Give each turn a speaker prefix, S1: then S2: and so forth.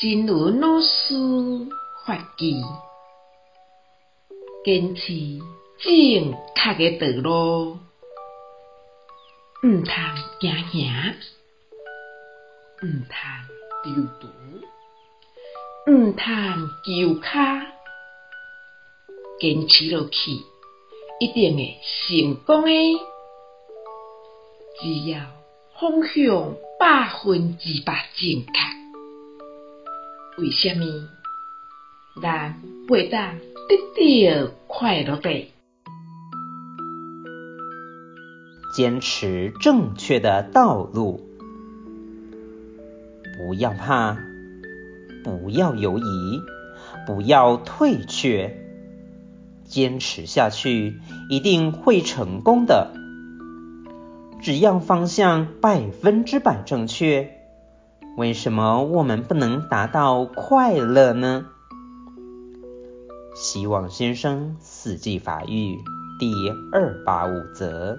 S1: 真如老师法语，坚持正确的道路，毋通行行，毋通踌躇，毋通求卡，坚持落去，一定会成功的。只要方向百分之百正确。为什么咱袂当得到快乐的？
S2: 坚持正确的道路，不要怕，不要犹疑，不要退却，坚持下去一定会成功的。只要方向百分之百正确。为什么我们不能达到快乐呢？希望先生四季法语第二八五则。